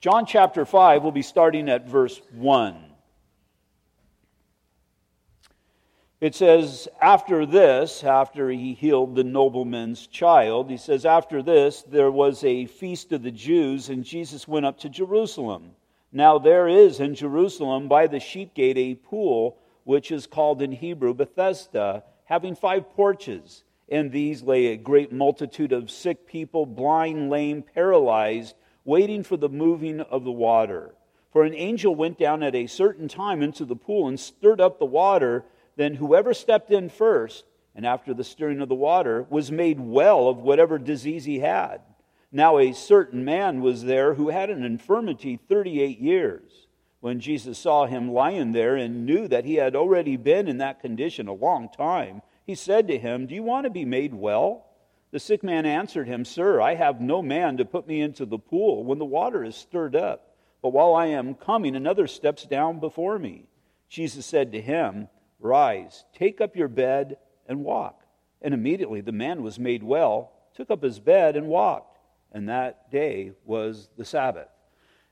John chapter 5, we'll be starting at verse 1. It says, after this, after he healed the nobleman's child, he says, after this, there was a feast of the Jews, and Jesus went up to Jerusalem. Now there is in Jerusalem by the sheep gate a pool, which is called in Hebrew Bethesda, having five porches. In these lay a great multitude of sick people, blind, lame, paralyzed, waiting for the moving of the water. For an angel went down at a certain time into the pool and stirred up the water. Then whoever stepped in first, and after the stirring of the water, was made well of whatever disease he had. Now a certain man was there who had an infirmity 38 years. When Jesus saw him lying there and knew that he had already been in that condition a long time, he said to him, Do you want to be made well? The sick man answered him, Sir, I have no man to put me into the pool when the water is stirred up. But while I am coming, another steps down before me. Jesus said to him, Rise, take up your bed, and walk. And immediately the man was made well, took up his bed, and walked. And that day was the Sabbath.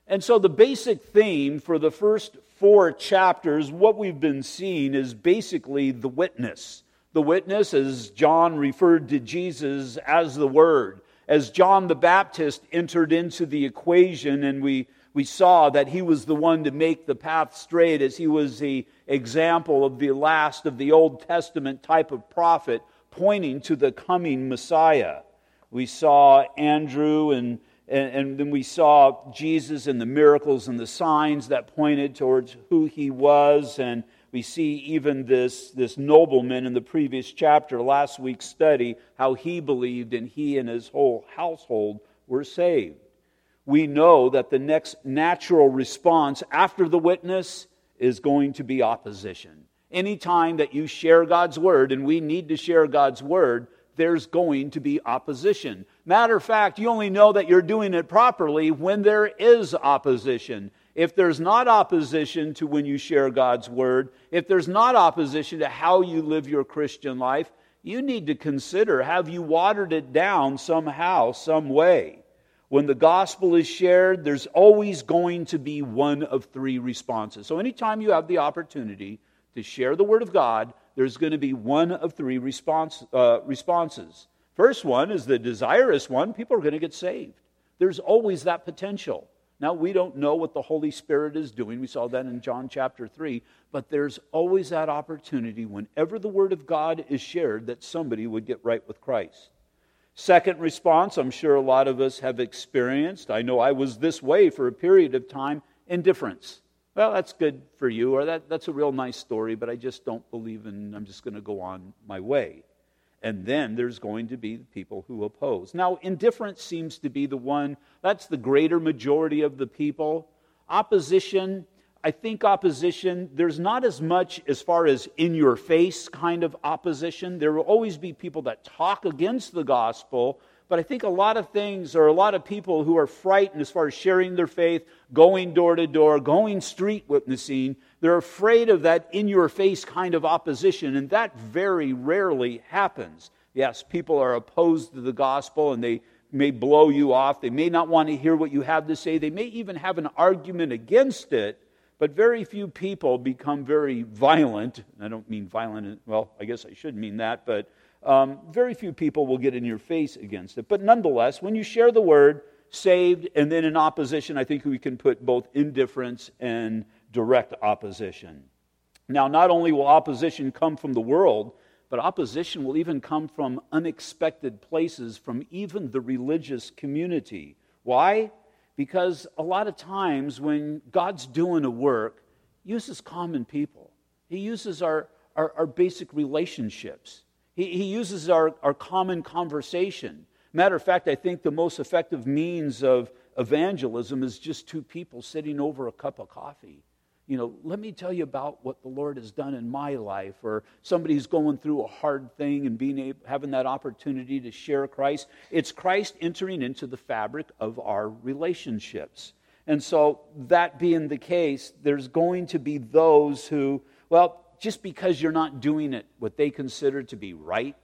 And so, the basic theme for the first four chapters, what we've been seeing is basically the witness. The witness, as John referred to Jesus as the Word. As John the Baptist entered into the equation, and we, we saw that he was the one to make the path straight, as he was the example of the last of the Old Testament type of prophet pointing to the coming Messiah. We saw Andrew and, and, and, then we saw Jesus and the miracles and the signs that pointed towards who he was. And we see even this, this nobleman in the previous chapter, last week's study, how he believed and he and his whole household were saved. We know that the next natural response after the witness is going to be opposition. Anytime that you share God's word, and we need to share God's word, there's going to be opposition. Matter of fact, you only know that you're doing it properly when there is opposition. If there's not opposition to when you share God's word, if there's not opposition to how you live your Christian life, you need to consider have you watered it down somehow, some way? When the gospel is shared, there's always going to be one of three responses. So, anytime you have the opportunity to share the Word of God, there's going to be one of three response, uh, responses. First one is the desirous one people are going to get saved. There's always that potential. Now, we don't know what the Holy Spirit is doing. We saw that in John chapter 3. But there's always that opportunity whenever the Word of God is shared that somebody would get right with Christ. Second response, I'm sure a lot of us have experienced. I know I was this way for a period of time indifference. Well, that's good for you, or that, that's a real nice story, but I just don't believe in, I'm just going to go on my way. And then there's going to be people who oppose. Now, indifference seems to be the one, that's the greater majority of the people. Opposition I think opposition, there's not as much as far as in your face kind of opposition. There will always be people that talk against the gospel, but I think a lot of things or a lot of people who are frightened as far as sharing their faith, going door to door, going street witnessing, they're afraid of that in your face kind of opposition, and that very rarely happens. Yes, people are opposed to the gospel and they may blow you off. They may not want to hear what you have to say. They may even have an argument against it but very few people become very violent. I don't mean violent, well, I guess I should mean that, but um, very few people will get in your face against it. But nonetheless, when you share the word, saved, and then in opposition, I think we can put both indifference and direct opposition. Now, not only will opposition come from the world, but opposition will even come from unexpected places, from even the religious community. Why? Because a lot of times when God's doing a work, he uses common people. He uses our, our, our basic relationships. He, he uses our, our common conversation. Matter of fact, I think the most effective means of evangelism is just two people sitting over a cup of coffee you know, let me tell you about what the Lord has done in my life, or somebody who's going through a hard thing and being able, having that opportunity to share Christ. It's Christ entering into the fabric of our relationships. And so, that being the case, there's going to be those who, well, just because you're not doing it what they consider to be right,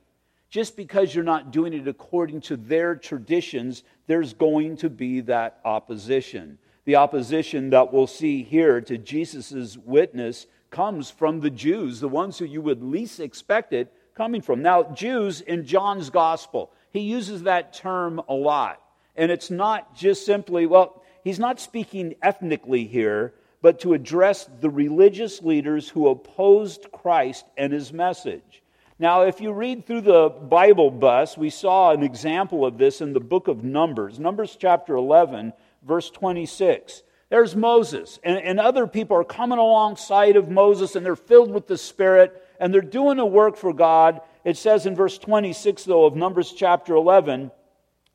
just because you're not doing it according to their traditions, there's going to be that opposition. The opposition that we'll see here to Jesus' witness comes from the Jews, the ones who you would least expect it coming from. Now, Jews in John's gospel, he uses that term a lot. And it's not just simply, well, he's not speaking ethnically here, but to address the religious leaders who opposed Christ and his message. Now, if you read through the Bible bus, we saw an example of this in the book of Numbers, Numbers chapter 11, verse 26. There's Moses, and, and other people are coming alongside of Moses, and they're filled with the Spirit, and they're doing a work for God. It says in verse 26, though, of Numbers chapter 11,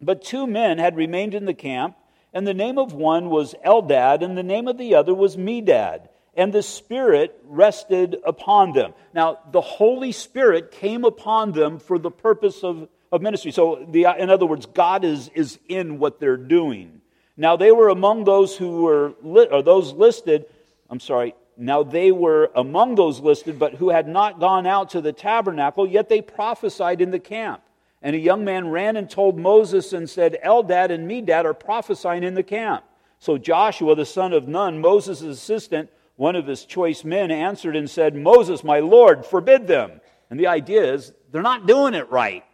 but two men had remained in the camp, and the name of one was Eldad, and the name of the other was Medad. And the Spirit rested upon them. Now, the Holy Spirit came upon them for the purpose of, of ministry. So, the, in other words, God is, is in what they're doing. Now, they were among those who were, li- or those listed, I'm sorry, now they were among those listed, but who had not gone out to the tabernacle, yet they prophesied in the camp. And a young man ran and told Moses and said, Eldad and Medad are prophesying in the camp. So Joshua, the son of Nun, Moses' assistant, one of his choice men, answered and said, Moses, my Lord, forbid them. And the idea is they're not doing it right.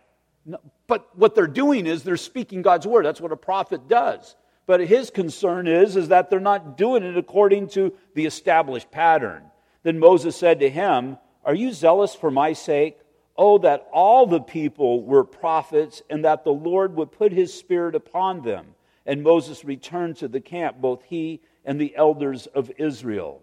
But what they're doing is they're speaking God's word. That's what a prophet does. But his concern is, is that they're not doing it according to the established pattern. Then Moses said to him, Are you zealous for my sake? Oh, that all the people were prophets and that the Lord would put his spirit upon them. And Moses returned to the camp, both he and the elders of Israel.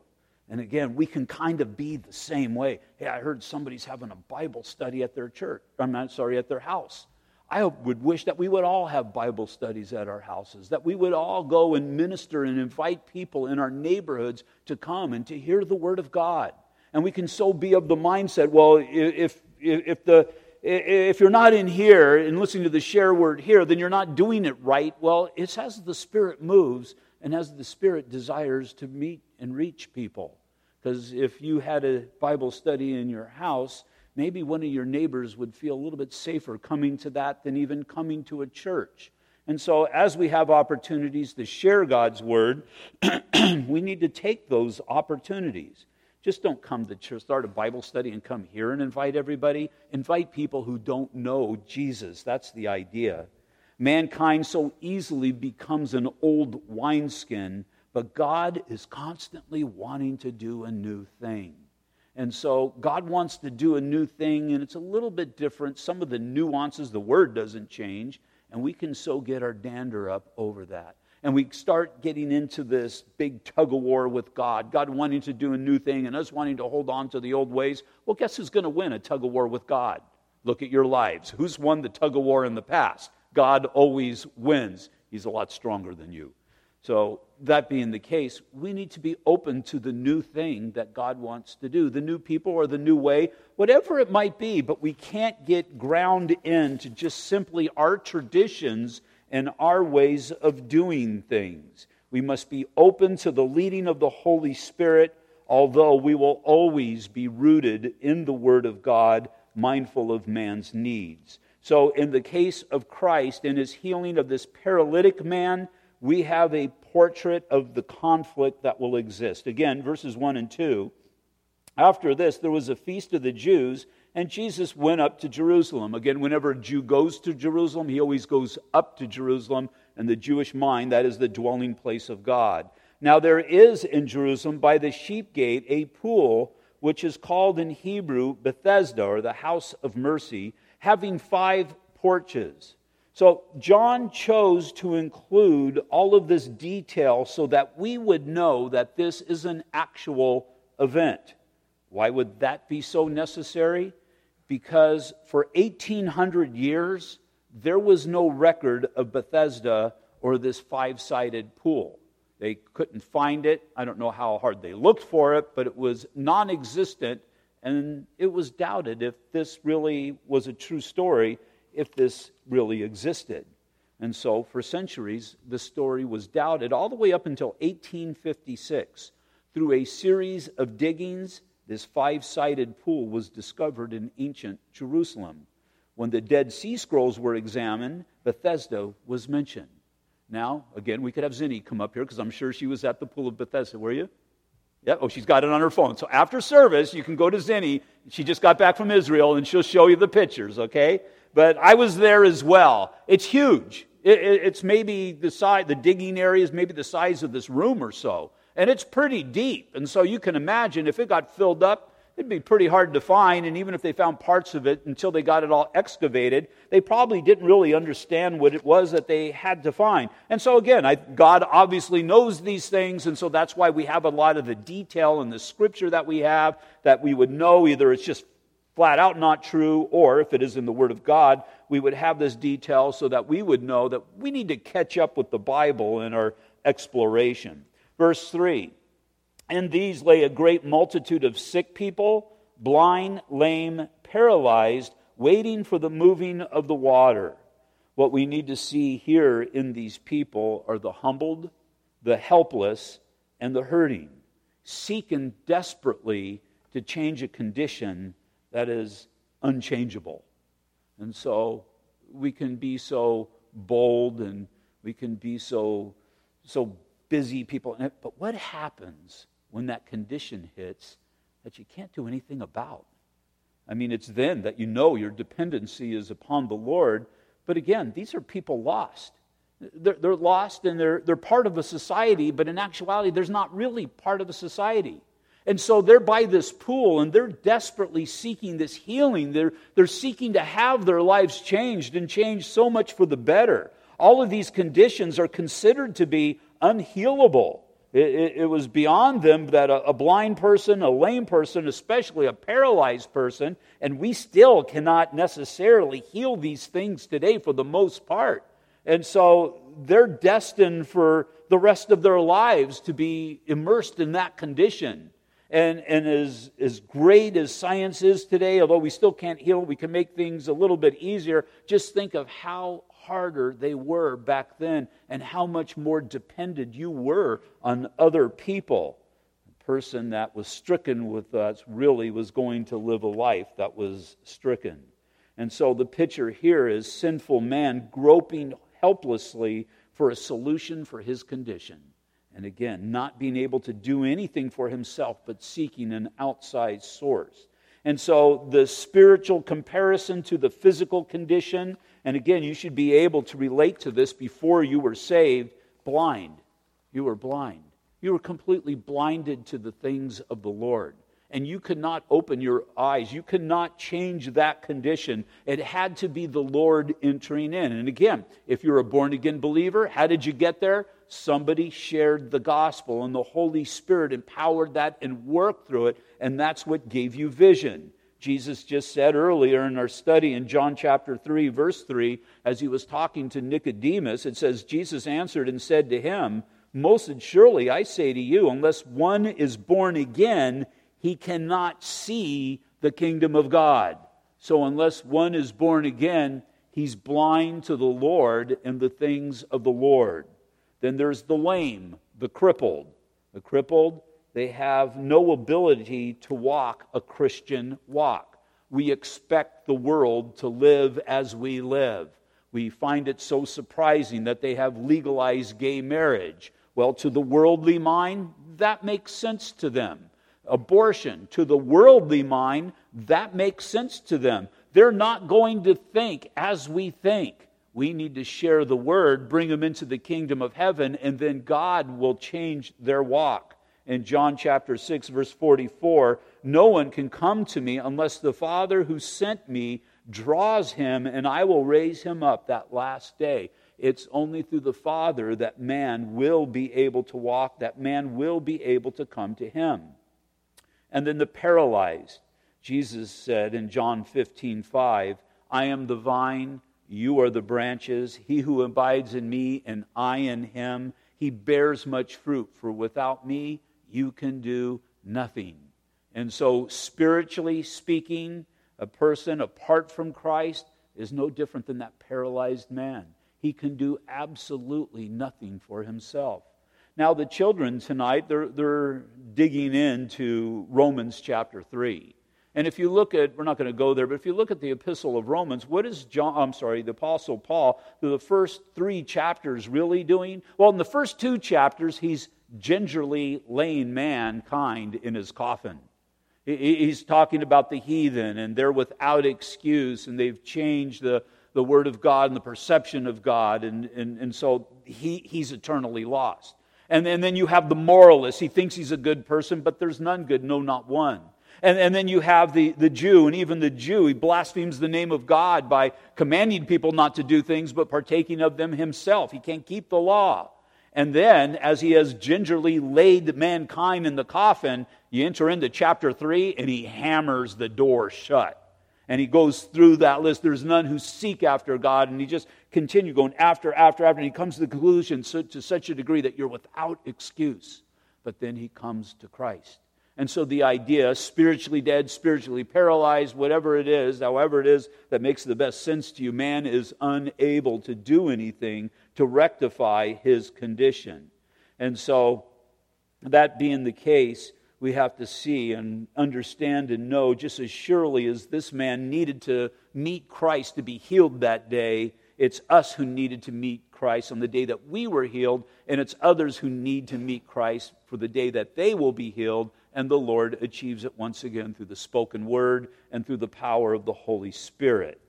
And again, we can kind of be the same way. Hey, I heard somebody's having a Bible study at their church. I'm not sorry, at their house. I would wish that we would all have Bible studies at our houses, that we would all go and minister and invite people in our neighborhoods to come and to hear the Word of God. And we can so be of the mindset, well, if if, the, if you're not in here and listening to the share word here, then you're not doing it right. Well, it's as the Spirit moves and as the Spirit desires to meet and reach people. Because if you had a Bible study in your house, maybe one of your neighbors would feel a little bit safer coming to that than even coming to a church. And so, as we have opportunities to share God's word, we need to take those opportunities. Just don't come to church, start a Bible study and come here and invite everybody. Invite people who don't know Jesus. That's the idea. Mankind so easily becomes an old wineskin, but God is constantly wanting to do a new thing. And so God wants to do a new thing, and it's a little bit different. Some of the nuances, the word doesn't change, and we can so get our dander up over that and we start getting into this big tug of war with God, God wanting to do a new thing and us wanting to hold on to the old ways, well, guess who's going to win a tug of war with God? Look at your lives. Who's won the tug of war in the past? God always wins. He's a lot stronger than you. So, that being the case, we need to be open to the new thing that God wants to do, the new people or the new way, whatever it might be, but we can't get ground into just simply our traditions and our ways of doing things. We must be open to the leading of the Holy Spirit, although we will always be rooted in the Word of God, mindful of man's needs. So, in the case of Christ and his healing of this paralytic man, we have a portrait of the conflict that will exist. Again, verses 1 and 2. After this, there was a feast of the Jews and Jesus went up to Jerusalem. Again, whenever a Jew goes to Jerusalem, he always goes up to Jerusalem. And the Jewish mind, that is the dwelling place of God. Now, there is in Jerusalem by the sheep gate a pool, which is called in Hebrew Bethesda, or the house of mercy, having five porches. So, John chose to include all of this detail so that we would know that this is an actual event. Why would that be so necessary? because for 1800 years, there was no record of Bethesda or this five sided pool. They couldn't find it. I don't know how hard they looked for it, but it was non existent, and it was doubted if this really was a true story, if this really existed. And so, for centuries, the story was doubted all the way up until 1856 through a series of diggings this five sided pool was discovered in ancient Jerusalem. When the Dead Sea Scrolls were examined, Bethesda was mentioned. Now, again, we could have Zinni come up here because I'm sure she was at the pool of Bethesda. Were you? Yeah. Oh, she's got it on her phone. So after service, you can go to Zinni. She just got back from Israel, and she'll show you the pictures. Okay. But I was there as well. It's huge. It, it, it's maybe the size, the digging area is maybe the size of this room or so, and it's pretty deep. And so you can imagine if it got filled up, it'd be pretty hard to find. And even if they found parts of it until they got it all excavated, they probably didn't really understand what it was that they had to find. And so, again, I, God obviously knows these things. And so that's why we have a lot of the detail in the scripture that we have that we would know either it's just flat out not true, or if it is in the Word of God, we would have this detail so that we would know that we need to catch up with the Bible in our exploration. Verse 3 and these lay a great multitude of sick people, blind, lame, paralyzed, waiting for the moving of the water. What we need to see here in these people are the humbled, the helpless, and the hurting, seeking desperately to change a condition that is unchangeable. And so we can be so bold and we can be so so busy people but what happens when that condition hits that you can't do anything about. I mean, it's then that you know your dependency is upon the Lord. But again, these are people lost. They're, they're lost and they're, they're part of a society, but in actuality, there's not really part of a society. And so they're by this pool and they're desperately seeking this healing. They're, they're seeking to have their lives changed and changed so much for the better. All of these conditions are considered to be unhealable. It, it, it, was beyond them that a, a blind person, a lame person, especially a paralyzed person, and we still cannot necessarily heal these things today for the most part. And so they're destined for the rest of their lives to be immersed in that condition. And, and as, as great as science is today, although we still can't heal, we can make things a little bit easier. Just think of how harder they were back then and how much more dependent you were on other people. The person that was stricken with us really was going to live a life that was stricken. And so the picture here is sinful man groping helplessly for a solution for his condition. And again, not being able to do anything for himself, but seeking an outside source. And so the spiritual comparison to the physical condition and again, you should be able to relate to this before you were saved blind. You were blind. You were completely blinded to the things of the Lord. And you could not open your eyes. You could not change that condition. It had to be the Lord entering in. And again, if you're a born again believer, how did you get there? Somebody shared the gospel, and the Holy Spirit empowered that and worked through it, and that's what gave you vision. Jesus just said earlier in our study in John chapter 3, verse 3, as he was talking to Nicodemus, it says, Jesus answered and said to him, Most surely I say to you, unless one is born again, he cannot see the kingdom of God. So, unless one is born again, he's blind to the Lord and the things of the Lord. Then there's the lame, the crippled. The crippled they have no ability to walk a Christian walk. We expect the world to live as we live. We find it so surprising that they have legalized gay marriage. Well, to the worldly mind, that makes sense to them. Abortion, to the worldly mind, that makes sense to them. They're not going to think as we think. We need to share the word, bring them into the kingdom of heaven, and then God will change their walk in John chapter 6, verse 44 No one can come to me unless the Father who sent me draws him, and I will raise him up that last day. It's only through the Father that man will be able to walk, that man will be able to come to him. And then the paralyzed. Jesus said in John 15, 5, I am the vine, you are the branches. He who abides in me and I in him, he bears much fruit, for without me you can do nothing. And so, spiritually speaking, a person apart from Christ is no different than that paralyzed man. He can do absolutely nothing for himself. Now, the children tonight, they're, they're digging into Romans chapter 3. And if you look at, we're not going to go there, but if you look at the Epistle of Romans, what is John, I'm sorry, the Apostle Paul, through the first three chapters really doing? Well, in the first two chapters, he's gingerly laying mankind in his coffin. He's talking about the heathen, and they're without excuse, and they've changed the, the Word of God and the perception of God, and, and, and so he, he's eternally lost. And, and then you have the moralist. He thinks he's a good person, but there's none good, no, not one. And, and then you have the, the Jew, and even the Jew, he blasphemes the name of God by commanding people not to do things, but partaking of them himself. He can't keep the law. And then, as he has gingerly laid mankind in the coffin, you enter into chapter 3 and he hammers the door shut. And he goes through that list. There's none who seek after God. And he just continues going after, after, after. And he comes to the conclusion to such a degree that you're without excuse. But then he comes to Christ. And so the idea, spiritually dead, spiritually paralyzed, whatever it is, however it is that makes the best sense to you, man is unable to do anything to rectify his condition. And so, that being the case, we have to see and understand and know just as surely as this man needed to meet Christ to be healed that day, it's us who needed to meet Christ on the day that we were healed, and it's others who need to meet Christ for the day that they will be healed and the Lord achieves it once again through the spoken word and through the power of the Holy Spirit.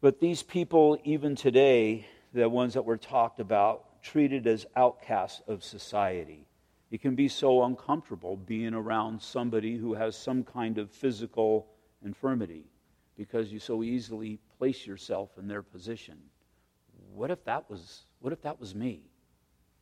But these people, even today, the ones that were talked about, treated as outcasts of society. It can be so uncomfortable being around somebody who has some kind of physical infirmity because you so easily place yourself in their position. What if that was, what if that was me?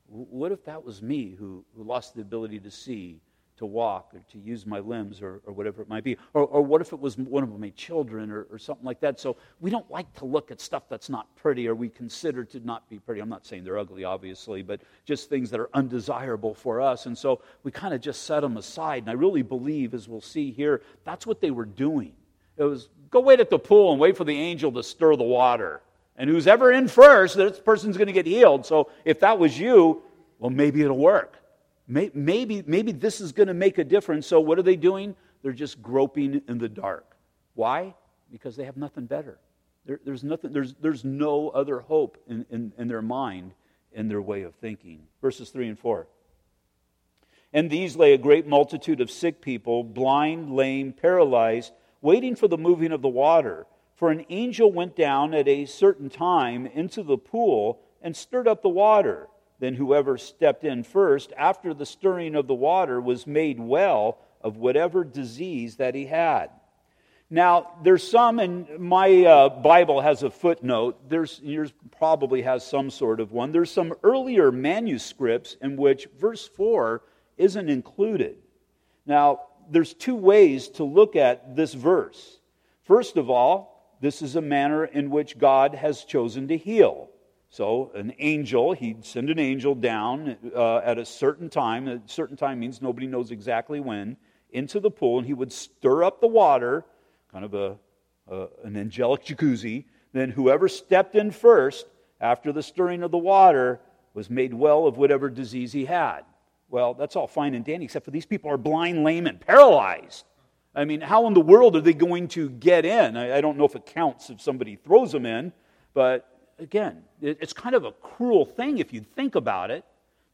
What if that was me who, who lost the ability to see to walk or to use my limbs or, or whatever it might be. Or, or what if it was one of my children or, or something like that? So we don't like to look at stuff that's not pretty or we consider to not be pretty. I'm not saying they're ugly, obviously, but just things that are undesirable for us. And so we kind of just set them aside. And I really believe, as we'll see here, that's what they were doing. It was go wait at the pool and wait for the angel to stir the water. And who's ever in first, this person's going to get healed. So if that was you, well, maybe it'll work. Maybe, maybe this is going to make a difference. So, what are they doing? They're just groping in the dark. Why? Because they have nothing better. There, there's, nothing, there's, there's no other hope in, in, in their mind, in their way of thinking. Verses 3 and 4. And these lay a great multitude of sick people, blind, lame, paralyzed, waiting for the moving of the water. For an angel went down at a certain time into the pool and stirred up the water. Then whoever stepped in first after the stirring of the water was made well of whatever disease that he had. Now, there's some, and my uh, Bible has a footnote. There's, yours probably has some sort of one. There's some earlier manuscripts in which verse 4 isn't included. Now, there's two ways to look at this verse. First of all, this is a manner in which God has chosen to heal. So, an angel, he'd send an angel down uh, at a certain time. A certain time means nobody knows exactly when, into the pool, and he would stir up the water, kind of a, an angelic jacuzzi. Then, whoever stepped in first after the stirring of the water was made well of whatever disease he had. Well, that's all fine and dandy, except for these people are blind, lame, and paralyzed. I mean, how in the world are they going to get in? I, I don't know if it counts if somebody throws them in, but again, it's kind of a cruel thing if you think about it.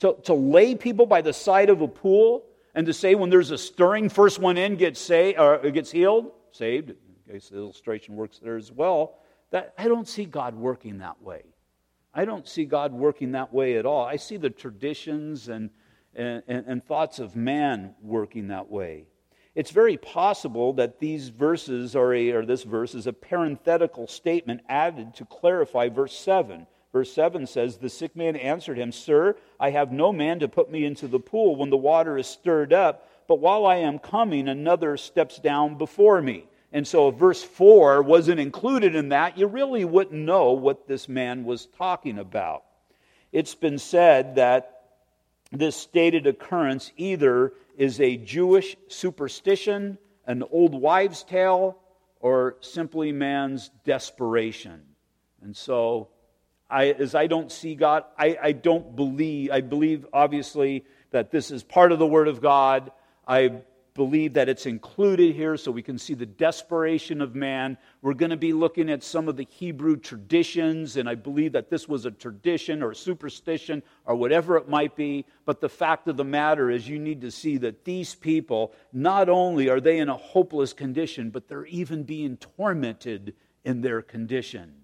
To, to lay people by the side of a pool and to say when there's a stirring, first one in gets, say, or gets healed, saved, in case the illustration works there as well. That, I don't see God working that way. I don't see God working that way at all. I see the traditions and, and, and thoughts of man working that way. It's very possible that these verses are a, or this verse is a parenthetical statement added to clarify verse 7. Verse 7 says, The sick man answered him, Sir, I have no man to put me into the pool when the water is stirred up, but while I am coming, another steps down before me. And so if verse 4 wasn't included in that, you really wouldn't know what this man was talking about. It's been said that this stated occurrence either is a Jewish superstition, an old wives' tale, or simply man's desperation. And so, I, as I don't see God, I, I don't believe, I believe obviously that this is part of the Word of God. I believe that it's included here so we can see the desperation of man. We're going to be looking at some of the Hebrew traditions, and I believe that this was a tradition or a superstition or whatever it might be. But the fact of the matter is, you need to see that these people, not only are they in a hopeless condition, but they're even being tormented in their condition.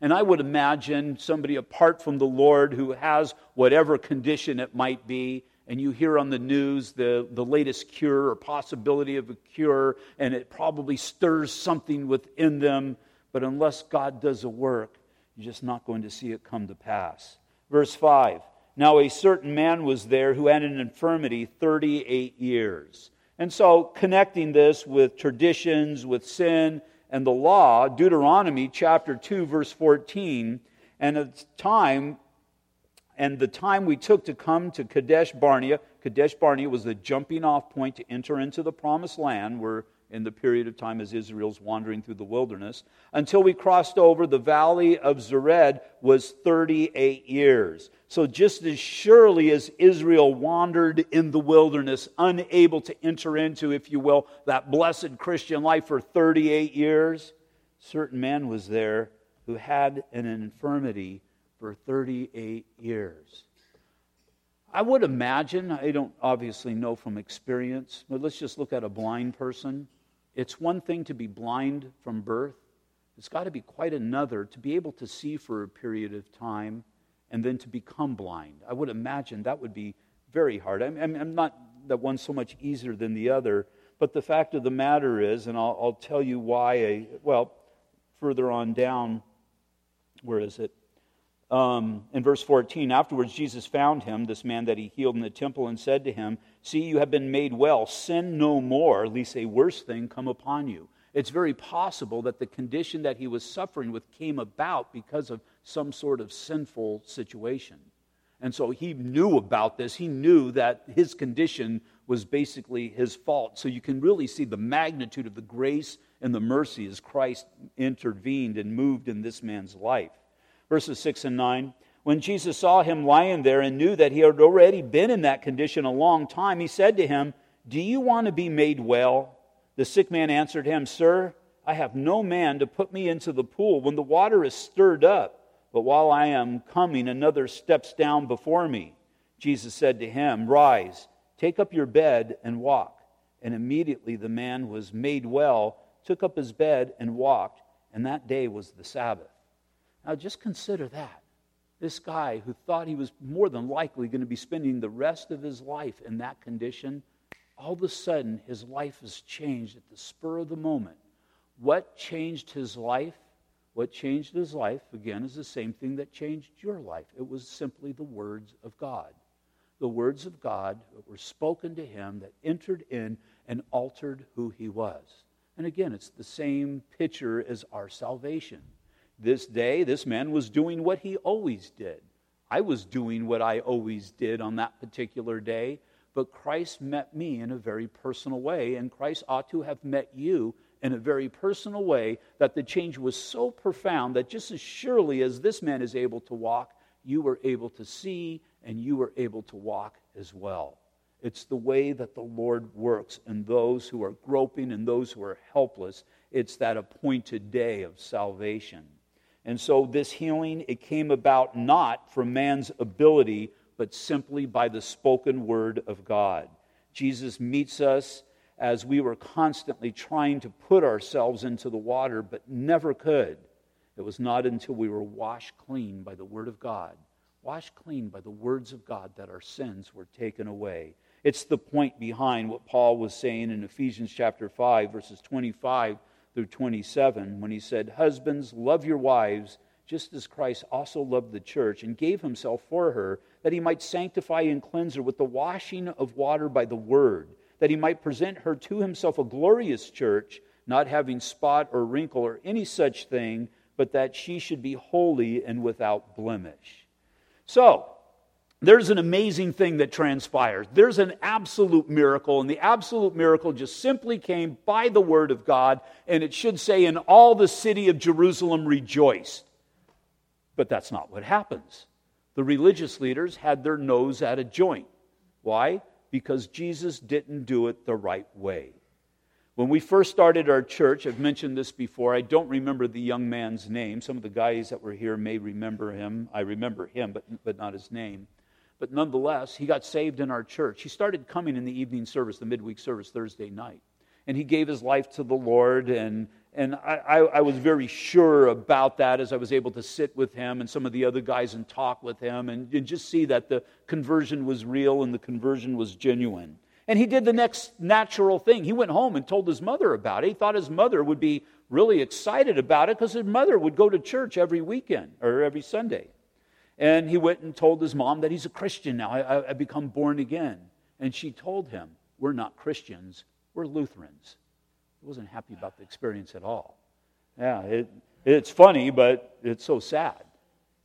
And I would imagine somebody apart from the Lord who has whatever condition it might be, and you hear on the news the, the latest cure or possibility of a cure, and it probably stirs something within them. But unless God does a work, you're just not going to see it come to pass. Verse 5 Now a certain man was there who had an infirmity 38 years. And so, connecting this with traditions, with sin, and the law, Deuteronomy chapter 2, verse 14, and at time, and the time we took to come to Kadesh Barnea, Kadesh Barnea was the jumping off point to enter into the promised land where in the period of time as Israel's wandering through the wilderness, until we crossed over the valley of Zered was 38 years. So, just as surely as Israel wandered in the wilderness, unable to enter into, if you will, that blessed Christian life for 38 years, certain man was there who had an infirmity for 38 years. I would imagine, I don't obviously know from experience, but let's just look at a blind person. It's one thing to be blind from birth, it's got to be quite another to be able to see for a period of time and then to become blind. I would imagine that would be very hard. I'm, I'm not that one's so much easier than the other, but the fact of the matter is, and I'll, I'll tell you why, I, well, further on down, where is it? Um, in verse 14, afterwards Jesus found him, this man that he healed in the temple, and said to him, See, you have been made well. Sin no more, lest a worse thing come upon you. It's very possible that the condition that he was suffering with came about because of some sort of sinful situation. And so he knew about this. He knew that his condition was basically his fault. So you can really see the magnitude of the grace and the mercy as Christ intervened and moved in this man's life verses 6 and 9. When Jesus saw him lying there and knew that he had already been in that condition a long time, he said to him, Do you want to be made well? The sick man answered him, Sir, I have no man to put me into the pool when the water is stirred up. But while I am coming, another steps down before me. Jesus said to him, Rise, take up your bed and walk. And immediately the man was made well, took up his bed and walked, and that day was the Sabbath. Now, just consider that. This guy who thought he was more than likely going to be spending the rest of his life in that condition, all of a sudden his life has changed at the spur of the moment. What changed his life? What changed his life, again, is the same thing that changed your life. It was simply the words of God. The words of God that were spoken to him that entered in and altered who he was. And again, it's the same picture as our salvation. This day, this man was doing what he always did. I was doing what I always did on that particular day, but Christ met me in a very personal way, and Christ ought to have met you in a very personal way that the change was so profound that just as surely as this man is able to walk, you were able to see and you were able to walk as well. It's the way that the Lord works in those who are groping and those who are helpless. It's that appointed day of salvation. And so this healing, it came about not from man's ability, but simply by the spoken word of God. Jesus meets us as we were constantly trying to put ourselves into the water, but never could. It was not until we were washed clean by the word of God, washed clean by the words of God, that our sins were taken away. It's the point behind what Paul was saying in Ephesians chapter 5, verses 25 through 27 when he said, Husbands, love your wives, just as Christ also loved the church and gave himself for her, that he might sanctify and cleanse her with the washing of water by the word, that he might present her to himself a glorious church, not having spot or wrinkle or any such thing, but that she should be holy and without blemish. So, there's an amazing thing that transpires. There's an absolute miracle, and the absolute miracle just simply came by the word of God, and it should say, and all the city of Jerusalem rejoiced. But that's not what happens. The religious leaders had their nose at a joint. Why? because Jesus didn't do it the right way. When we first started our church, I've mentioned this before, I don't remember the young man's name. Some of the guys that were here may remember him. I remember him, but, but not his name. But nonetheless, he got saved in our church. He started coming in the evening service, the midweek service, Thursday night. And he gave his life to the Lord, and, and I, I, I was very sure about that as I was able to sit with him and some of the other guys and talk with him and, and just see that the conversion was real and the conversion was genuine. And he did the next natural thing. He went home and told his mother about it. He thought his mother would be really excited about it because his mother would go to church every weekend or every Sunday. And he went and told his mom that he's a Christian now. I, I, become born again. And she told him, We're not Christians, we're Lutherans. He wasn't happy about the experience at all. Yeah, it, it's funny, but it's so sad.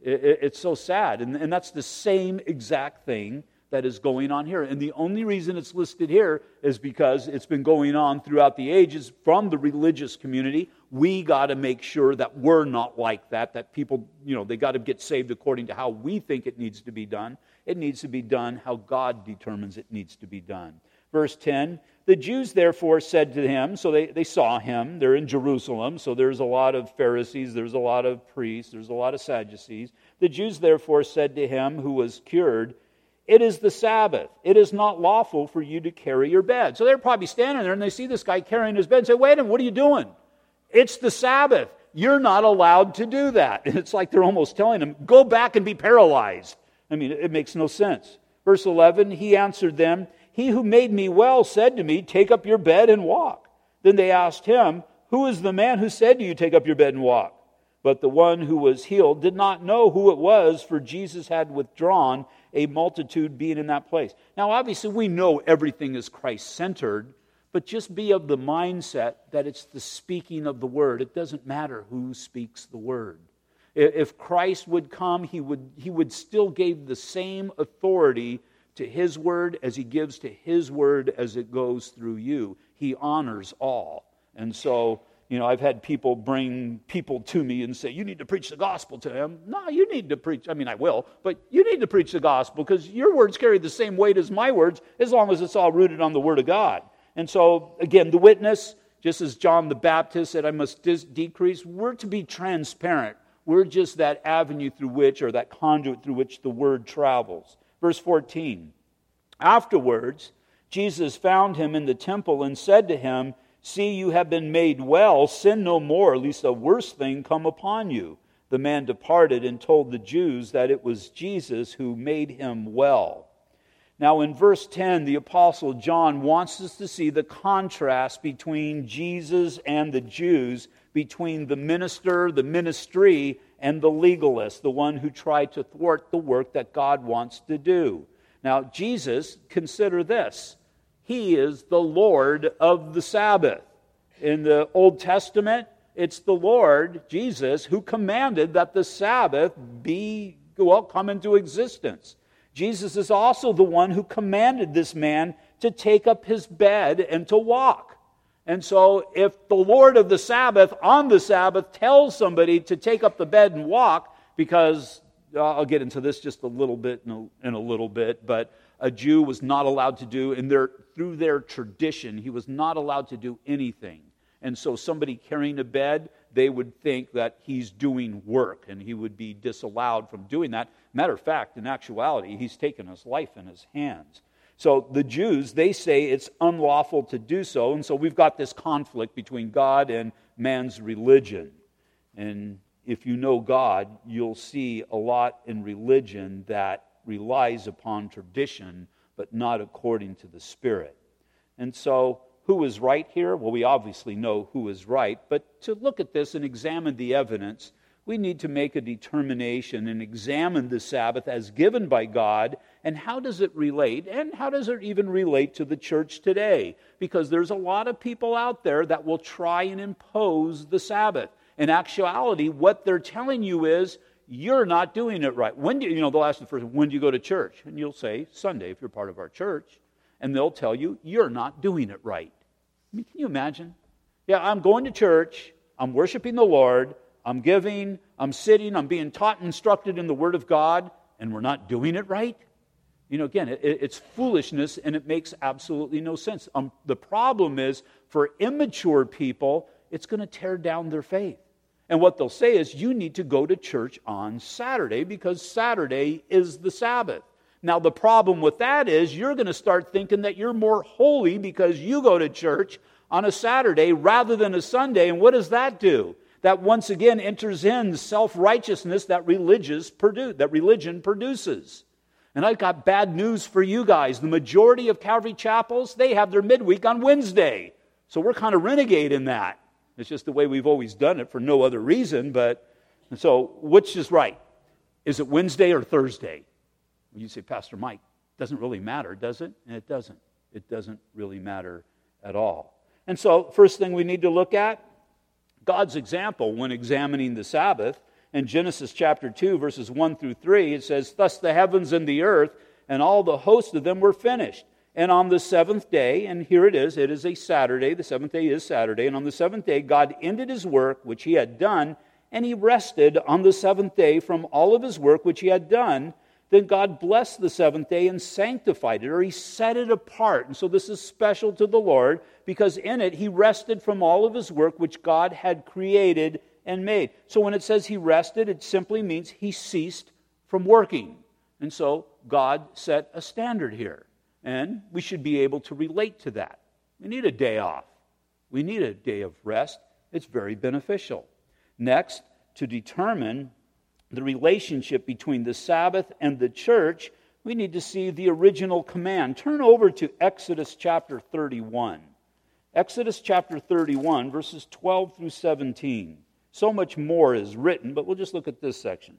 It, it, it's so sad. And, and that's the same exact thing that is going on here. And the only reason it's listed here is because it's been going on throughout the ages from the religious community. We got to make sure that we're not like that, that people, you know, they got to get saved according to how we think it needs to be done. It needs to be done how God determines it needs to be done. Verse 10 The Jews therefore said to him, so they, they saw him, they're in Jerusalem, so there's a lot of Pharisees, there's a lot of priests, there's a lot of Sadducees. The Jews therefore said to him who was cured, it is the Sabbath. It is not lawful for you to carry your bed. So they're probably standing there and they see this guy carrying his bed and say, Wait a minute, what are you doing? It's the Sabbath. You're not allowed to do that. It's like they're almost telling him, Go back and be paralyzed. I mean, it makes no sense. Verse 11, he answered them, He who made me well said to me, Take up your bed and walk. Then they asked him, Who is the man who said to you, Take up your bed and walk? But the one who was healed did not know who it was, for Jesus had withdrawn a multitude being in that place. Now, obviously, we know everything is Christ centered, but just be of the mindset that it's the speaking of the word. It doesn't matter who speaks the word. If Christ would come, he would, he would still give the same authority to his word as he gives to his word as it goes through you. He honors all. And so, you know, I've had people bring people to me and say, You need to preach the gospel to them. No, you need to preach. I mean, I will, but you need to preach the gospel because your words carry the same weight as my words as long as it's all rooted on the word of God. And so, again, the witness, just as John the Baptist said, I must dis- decrease, we're to be transparent. We're just that avenue through which, or that conduit through which the word travels. Verse 14 Afterwards, Jesus found him in the temple and said to him, See, you have been made well. Sin no more, lest a worse thing come upon you. The man departed and told the Jews that it was Jesus who made him well. Now, in verse 10, the Apostle John wants us to see the contrast between Jesus and the Jews, between the minister, the ministry, and the legalist, the one who tried to thwart the work that God wants to do. Now, Jesus, consider this he is the Lord of the Sabbath. In the Old Testament, it's the Lord, Jesus, who commanded that the Sabbath be, well, come into existence. Jesus is also the one who commanded this man to take up his bed and to walk. And so, if the Lord of the Sabbath on the Sabbath tells somebody to take up the bed and walk, because uh, I'll get into this just a little bit in a, in a little bit, but a Jew was not allowed to do, and their, through their tradition, he was not allowed to do anything. And so, somebody carrying a bed, they would think that he's doing work and he would be disallowed from doing that. Matter of fact, in actuality, he's taken his life in his hands. So, the Jews, they say it's unlawful to do so. And so, we've got this conflict between God and man's religion. And if you know God, you'll see a lot in religion that relies upon tradition, but not according to the Spirit. And so, who is right here? Well, we obviously know who is right, but to look at this and examine the evidence, we need to make a determination and examine the Sabbath as given by God and how does it relate and how does it even relate to the church today? Because there's a lot of people out there that will try and impose the Sabbath. In actuality, what they're telling you is you're not doing it right. When do you, you know, they'll ask the person, when do you go to church? And you'll say, Sunday, if you're part of our church. And they'll tell you, you're not doing it right. I mean, can you imagine? Yeah, I'm going to church, I'm worshiping the Lord, I'm giving, I'm sitting, I'm being taught and instructed in the Word of God, and we're not doing it right? You know, again, it, it's foolishness and it makes absolutely no sense. Um, the problem is for immature people, it's going to tear down their faith. And what they'll say is, you need to go to church on Saturday because Saturday is the Sabbath. Now, the problem with that is you're going to start thinking that you're more holy because you go to church on a Saturday rather than a Sunday. And what does that do? That once again enters in self righteousness that, religious produ- that religion produces. And I've got bad news for you guys. The majority of Calvary chapels, they have their midweek on Wednesday. So we're kind of renegade in that. It's just the way we've always done it for no other reason. But so, which is right? Is it Wednesday or Thursday? You say, Pastor Mike, doesn't really matter, does it? And it doesn't. It doesn't really matter at all. And so, first thing we need to look at God's example when examining the Sabbath. In Genesis chapter 2, verses 1 through 3, it says, Thus the heavens and the earth and all the host of them were finished. And on the seventh day, and here it is, it is a Saturday, the seventh day is Saturday, and on the seventh day, God ended his work which he had done, and he rested on the seventh day from all of his work which he had done. Then God blessed the seventh day and sanctified it, or he set it apart. And so this is special to the Lord, because in it he rested from all of his work which God had created and made. So when it says he rested, it simply means he ceased from working. And so God set a standard here. And we should be able to relate to that. We need a day off, we need a day of rest. It's very beneficial. Next, to determine the relationship between the Sabbath and the church, we need to see the original command. Turn over to Exodus chapter 31. Exodus chapter 31, verses 12 through 17. So much more is written, but we'll just look at this section.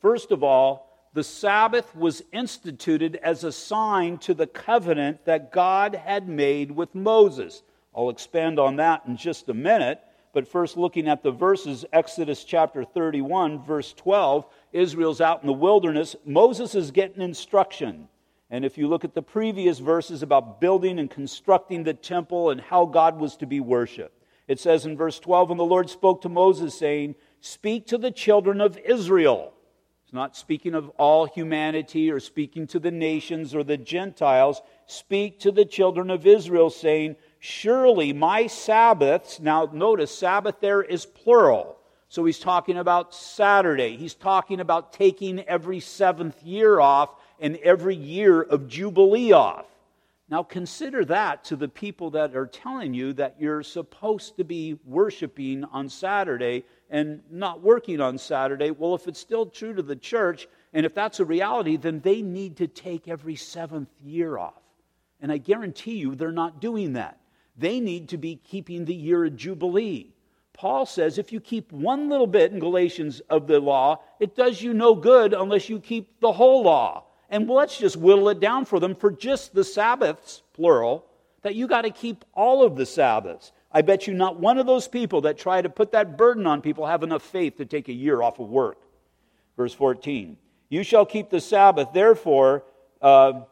First of all, the Sabbath was instituted as a sign to the covenant that God had made with Moses. I'll expand on that in just a minute. But first, looking at the verses, Exodus chapter 31, verse 12, Israel's out in the wilderness. Moses is getting instruction. And if you look at the previous verses about building and constructing the temple and how God was to be worshiped, it says in verse 12, And the Lord spoke to Moses, saying, Speak to the children of Israel it's not speaking of all humanity or speaking to the nations or the Gentiles. Speak to the children of Israel, saying, Surely my Sabbaths, now notice, Sabbath there is plural. So he's talking about Saturday. He's talking about taking every seventh year off and every year of Jubilee off. Now consider that to the people that are telling you that you're supposed to be worshiping on Saturday and not working on Saturday. Well, if it's still true to the church, and if that's a reality, then they need to take every seventh year off. And I guarantee you they're not doing that. They need to be keeping the year of Jubilee. Paul says if you keep one little bit in Galatians of the law, it does you no good unless you keep the whole law. And let's just whittle it down for them for just the Sabbaths, plural, that you got to keep all of the Sabbaths. I bet you not one of those people that try to put that burden on people have enough faith to take a year off of work. Verse 14 You shall keep the Sabbath, therefore, uh,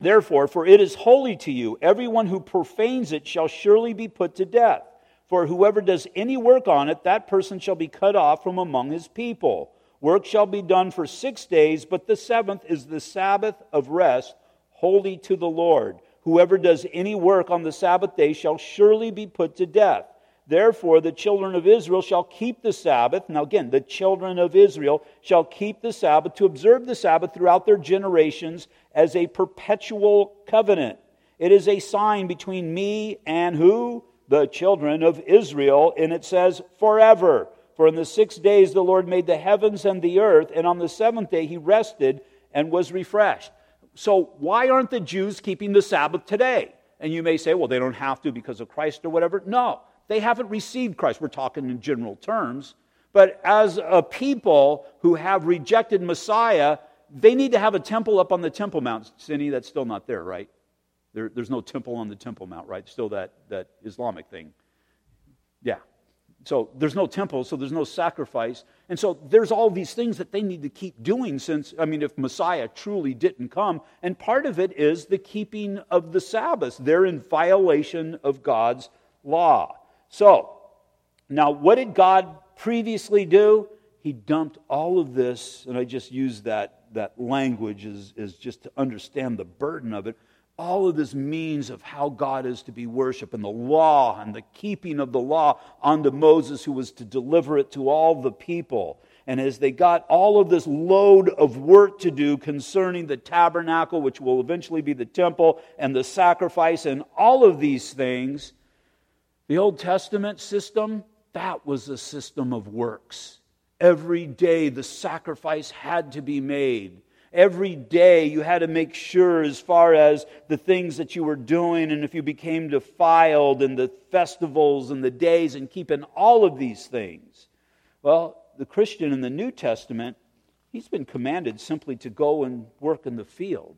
therefore, for it is holy to you. Everyone who profanes it shall surely be put to death. For whoever does any work on it, that person shall be cut off from among his people. Work shall be done for six days, but the seventh is the Sabbath of rest, holy to the Lord. Whoever does any work on the Sabbath day shall surely be put to death. Therefore, the children of Israel shall keep the Sabbath. Now, again, the children of Israel shall keep the Sabbath to observe the Sabbath throughout their generations as a perpetual covenant. It is a sign between me and who? The children of Israel. And it says, forever. For in the six days the Lord made the heavens and the earth, and on the seventh day he rested and was refreshed. So, why aren't the Jews keeping the Sabbath today? And you may say, well, they don't have to because of Christ or whatever. No, they haven't received Christ. We're talking in general terms. But as a people who have rejected Messiah, they need to have a temple up on the Temple Mount. Cindy, that's still not there, right? There, there's no temple on the Temple Mount, right? Still that, that Islamic thing. So there's no temple, so there's no sacrifice. And so there's all these things that they need to keep doing since, I mean, if Messiah truly didn't come. And part of it is the keeping of the Sabbath. They're in violation of God's law. So, now what did God previously do? He dumped all of this, and I just use that, that language is, is just to understand the burden of it. All of this means of how God is to be worshiped and the law and the keeping of the law onto Moses, who was to deliver it to all the people. And as they got all of this load of work to do concerning the tabernacle, which will eventually be the temple, and the sacrifice, and all of these things, the Old Testament system, that was a system of works. Every day the sacrifice had to be made. Every day you had to make sure, as far as the things that you were doing, and if you became defiled, and the festivals and the days, and keeping all of these things. Well, the Christian in the New Testament, he's been commanded simply to go and work in the field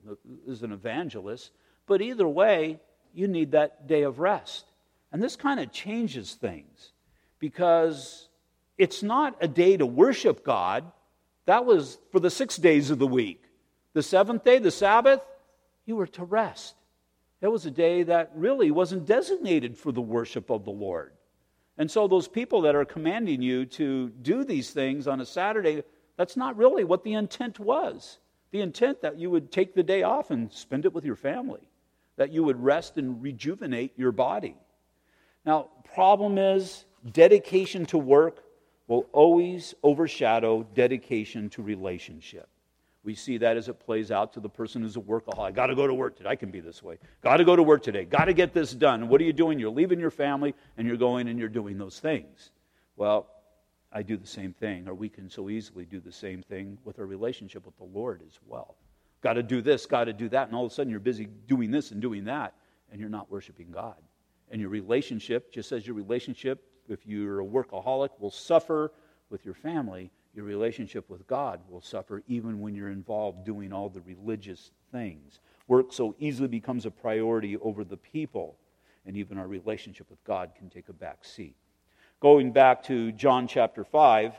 as an evangelist. But either way, you need that day of rest. And this kind of changes things because it's not a day to worship God. That was for the six days of the week. The seventh day, the Sabbath, you were to rest. That was a day that really wasn't designated for the worship of the Lord. And so, those people that are commanding you to do these things on a Saturday, that's not really what the intent was. The intent that you would take the day off and spend it with your family, that you would rest and rejuvenate your body. Now, problem is dedication to work will always overshadow dedication to relationship. We see that as it plays out to the person who's a workaholic. Got to go to work today. I can be this way. Got to go to work today. Got to get this done. What are you doing? You're leaving your family and you're going and you're doing those things. Well, I do the same thing, or we can so easily do the same thing with our relationship with the Lord as well. Got to do this, got to do that, and all of a sudden you're busy doing this and doing that, and you're not worshiping God. And your relationship, just as your relationship, if you're a workaholic, will suffer with your family, your relationship with God will suffer even when you're involved doing all the religious things. Work so easily becomes a priority over the people, and even our relationship with God can take a back seat. Going back to John chapter 5,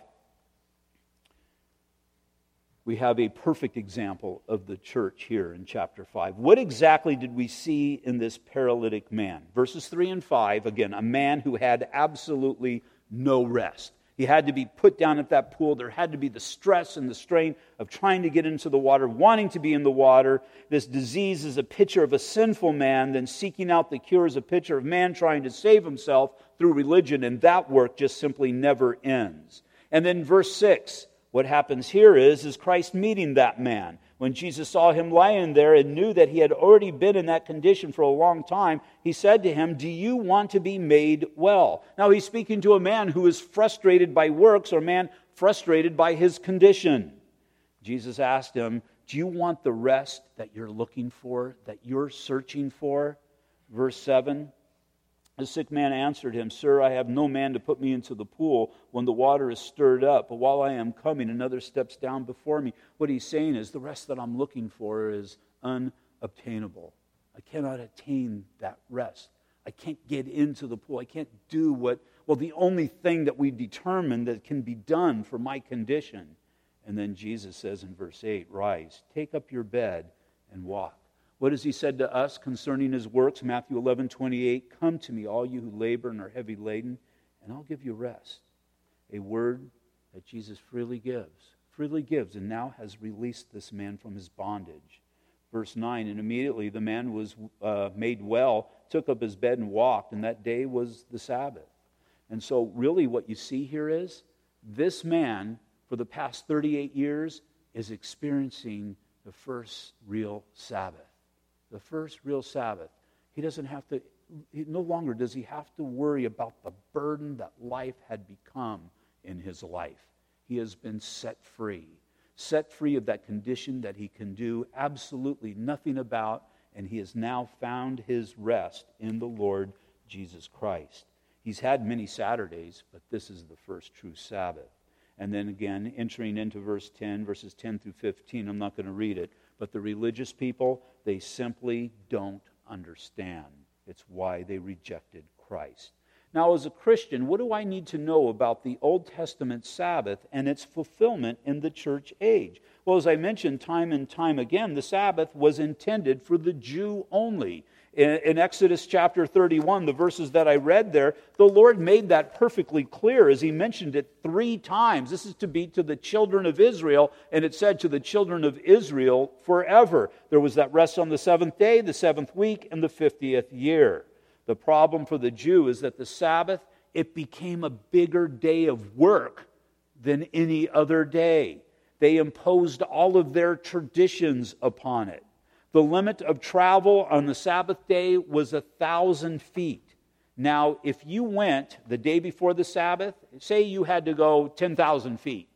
we have a perfect example of the church here in chapter 5. What exactly did we see in this paralytic man? Verses 3 and 5, again, a man who had absolutely no rest. He had to be put down at that pool. There had to be the stress and the strain of trying to get into the water, wanting to be in the water. This disease is a picture of a sinful man, then seeking out the cure is a picture of man trying to save himself through religion, and that work just simply never ends. And then verse 6, what happens here is, is Christ meeting that man. When Jesus saw him lying there and knew that he had already been in that condition for a long time, he said to him, Do you want to be made well? Now he's speaking to a man who is frustrated by works or a man frustrated by his condition. Jesus asked him, Do you want the rest that you're looking for, that you're searching for? Verse 7 the sick man answered him, Sir, I have no man to put me into the pool when the water is stirred up. But while I am coming, another steps down before me. What he's saying is, the rest that I'm looking for is unobtainable. I cannot attain that rest. I can't get into the pool. I can't do what, well, the only thing that we determine that can be done for my condition. And then Jesus says in verse 8, Rise, take up your bed, and walk. What has he said to us concerning his works? Matthew 11, 28. Come to me, all you who labor and are heavy laden, and I'll give you rest. A word that Jesus freely gives, freely gives, and now has released this man from his bondage. Verse 9 And immediately the man was uh, made well, took up his bed, and walked, and that day was the Sabbath. And so, really, what you see here is this man, for the past 38 years, is experiencing the first real Sabbath the first real Sabbath, he doesn't have to, he, no longer does he have to worry about the burden that life had become in his life. He has been set free, set free of that condition that he can do absolutely nothing about, and he has now found his rest in the Lord Jesus Christ. He's had many Saturdays, but this is the first true Sabbath. And then again, entering into verse 10, verses 10 through 15, I'm not going to read it, but the religious people, they simply don't understand. It's why they rejected Christ. Now, as a Christian, what do I need to know about the Old Testament Sabbath and its fulfillment in the church age? Well, as I mentioned time and time again, the Sabbath was intended for the Jew only. In, in, Exodus chapter 31, the verses that I read there, the Lord made that perfectly clear as He mentioned it three times. This is to be to the children of Israel, and it said to the children of Israel forever. There was that rest on the seventh day, the seventh week, and the 50th year. The problem for the Jew is that the Sabbath, it became a bigger day of work than any other day. They imposed all of their traditions upon it. The limit of travel on the Sabbath day was a thousand feet. Now, if you went the day before the Sabbath, say you had to go 10,000 feet,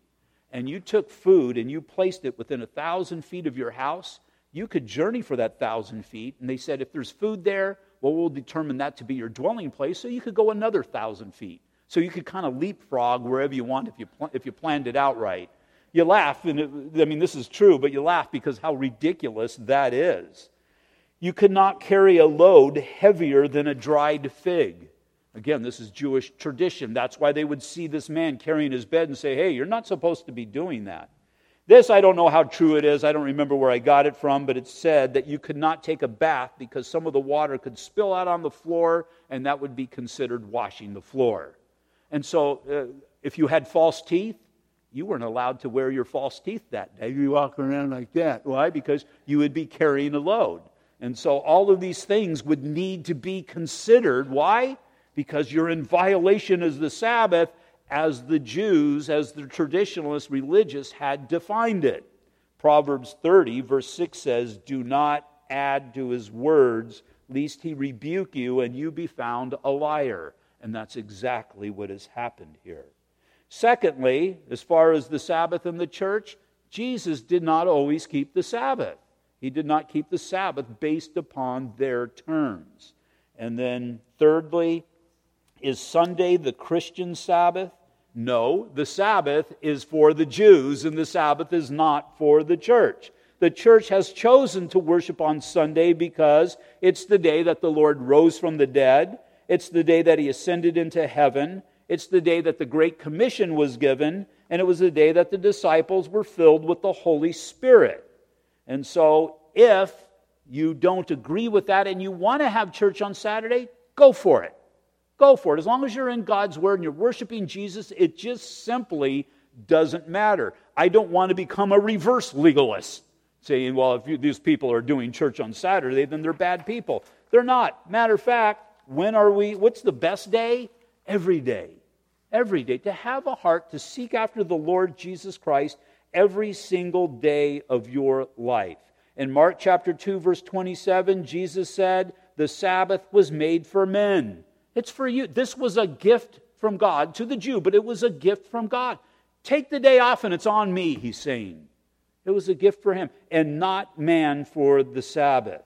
and you took food and you placed it within a thousand feet of your house, you could journey for that thousand feet. And they said, if there's food there, well, we'll determine that to be your dwelling place, so you could go another thousand feet. So you could kind of leapfrog wherever you want if you, pl- if you planned it out right. You laugh, and it, I mean, this is true, but you laugh because how ridiculous that is. You could not carry a load heavier than a dried fig. Again, this is Jewish tradition. That's why they would see this man carrying his bed and say, hey, you're not supposed to be doing that. This, I don't know how true it is. I don't remember where I got it from, but it said that you could not take a bath because some of the water could spill out on the floor, and that would be considered washing the floor. And so, uh, if you had false teeth, you weren't allowed to wear your false teeth that day. You walk around like that. Why? Because you would be carrying a load. And so, all of these things would need to be considered. Why? Because you're in violation of the Sabbath as the Jews, as the traditionalist religious had defined it. Proverbs 30, verse 6 says, Do not add to his words, lest he rebuke you and you be found a liar. And that's exactly what has happened here. Secondly, as far as the Sabbath and the church, Jesus did not always keep the Sabbath. He did not keep the Sabbath based upon their terms. And then, thirdly, is Sunday the Christian Sabbath? No, the Sabbath is for the Jews, and the Sabbath is not for the church. The church has chosen to worship on Sunday because it's the day that the Lord rose from the dead, it's the day that he ascended into heaven, it's the day that the Great Commission was given, and it was the day that the disciples were filled with the Holy Spirit. And so, if you don't agree with that and you want to have church on Saturday, go for it. Go for it. As long as you're in God's Word and you're worshiping Jesus, it just simply doesn't matter. I don't want to become a reverse legalist, saying, well, if you, these people are doing church on Saturday, then they're bad people. They're not. Matter of fact, when are we, what's the best day? Every day. Every day. To have a heart to seek after the Lord Jesus Christ every single day of your life. In Mark chapter 2, verse 27, Jesus said, The Sabbath was made for men it's for you. This was a gift from God to the Jew, but it was a gift from God. Take the day off and it's on me, he's saying. It was a gift for him and not man for the Sabbath.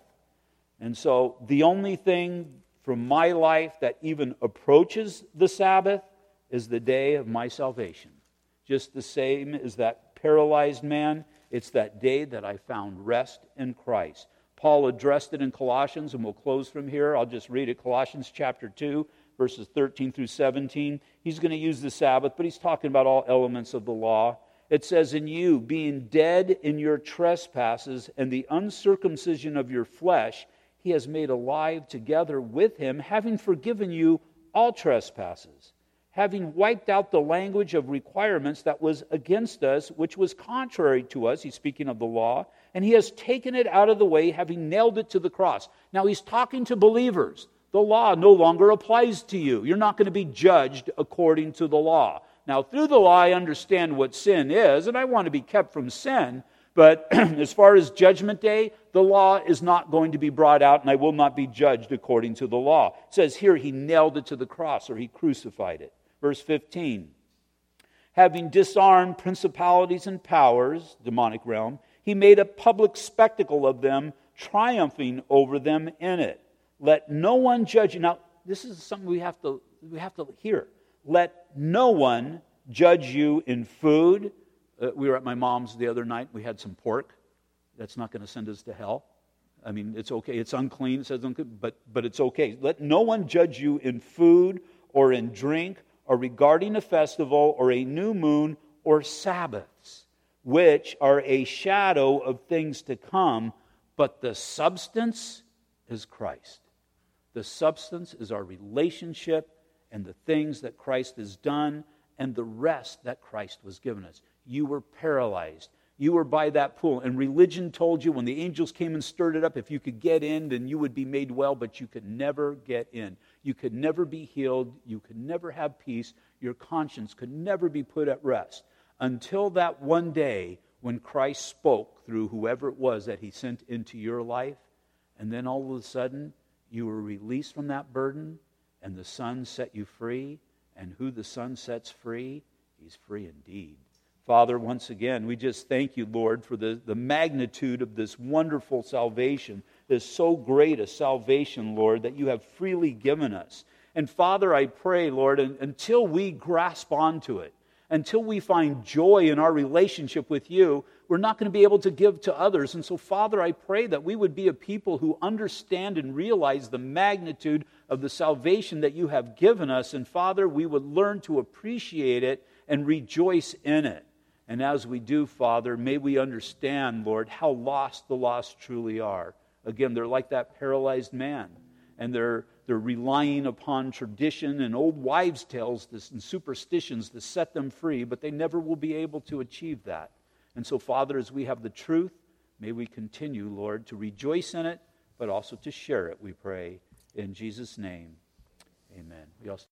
And so the only thing from my life that even approaches the Sabbath is the day of my salvation. Just the same as that paralyzed man, it's that day that I found rest in Christ. Paul addressed it in Colossians, and we'll close from here. I'll just read it Colossians chapter 2, verses 13 through 17. He's going to use the Sabbath, but he's talking about all elements of the law. It says, In you, being dead in your trespasses and the uncircumcision of your flesh, he has made alive together with him, having forgiven you all trespasses, having wiped out the language of requirements that was against us, which was contrary to us. He's speaking of the law and he has taken it out of the way, having nailed it to the cross. Now he's talking to believers. The law no longer applies to you. You're not going to be judged according to the law. Now, through the law, I understand what sin is, and I want to be kept from sin. But as far as judgment day, the law is not going to be brought out, and I will not be judged according to the law. It says here, he nailed it to the cross, or he crucified it. Verse 15 Having disarmed principalities and powers, demonic realm, he made a public spectacle of them, triumphing over them in it. Let no one judge you. Now, this is something we have to, we have to hear. Let no one judge you in food. Uh, we were at my mom's the other night. We had some pork. That's not going to send us to hell. I mean, it's okay. It's unclean. It says but, but it's okay. Let no one judge you in food or in drink, or regarding a festival, or a new moon, or Sabbaths, which are a shadow of things to come, but the substance is Christ. The substance is our relationship and the things that Christ has done and the rest that Christ was given us. You were paralyzed. You were by that pool. And religion told you when the angels came and stirred it up, if you could get in, then you would be made well, but you could never get in. You could never be healed. You could never have peace. Your conscience could never be put at rest until that one day when Christ spoke through whoever it was that he sent into your life. And then all of a sudden, you were released from that burden, and the Son set you free. And who the Son sets free, he's free indeed. Father, once again, we just thank you, Lord, for the, the magnitude of this wonderful salvation, this so great a salvation, Lord, that you have freely given us. And Father, I pray, Lord, until we grasp onto it, until we find joy in our relationship with you, we're not going to be able to give to others. And so, Father, I pray that we would be a people who understand and realize the magnitude of the salvation that you have given us. And, Father, we would learn to appreciate it and rejoice in it. And as we do, Father, may we understand, Lord, how lost the lost truly are. Again, they're like that paralyzed man, and they're, they're relying upon tradition and old wives' tales and superstitions to set them free, but they never will be able to achieve that. And so, Father, as we have the truth, may we continue, Lord, to rejoice in it, but also to share it, we pray. In Jesus' name, amen. We also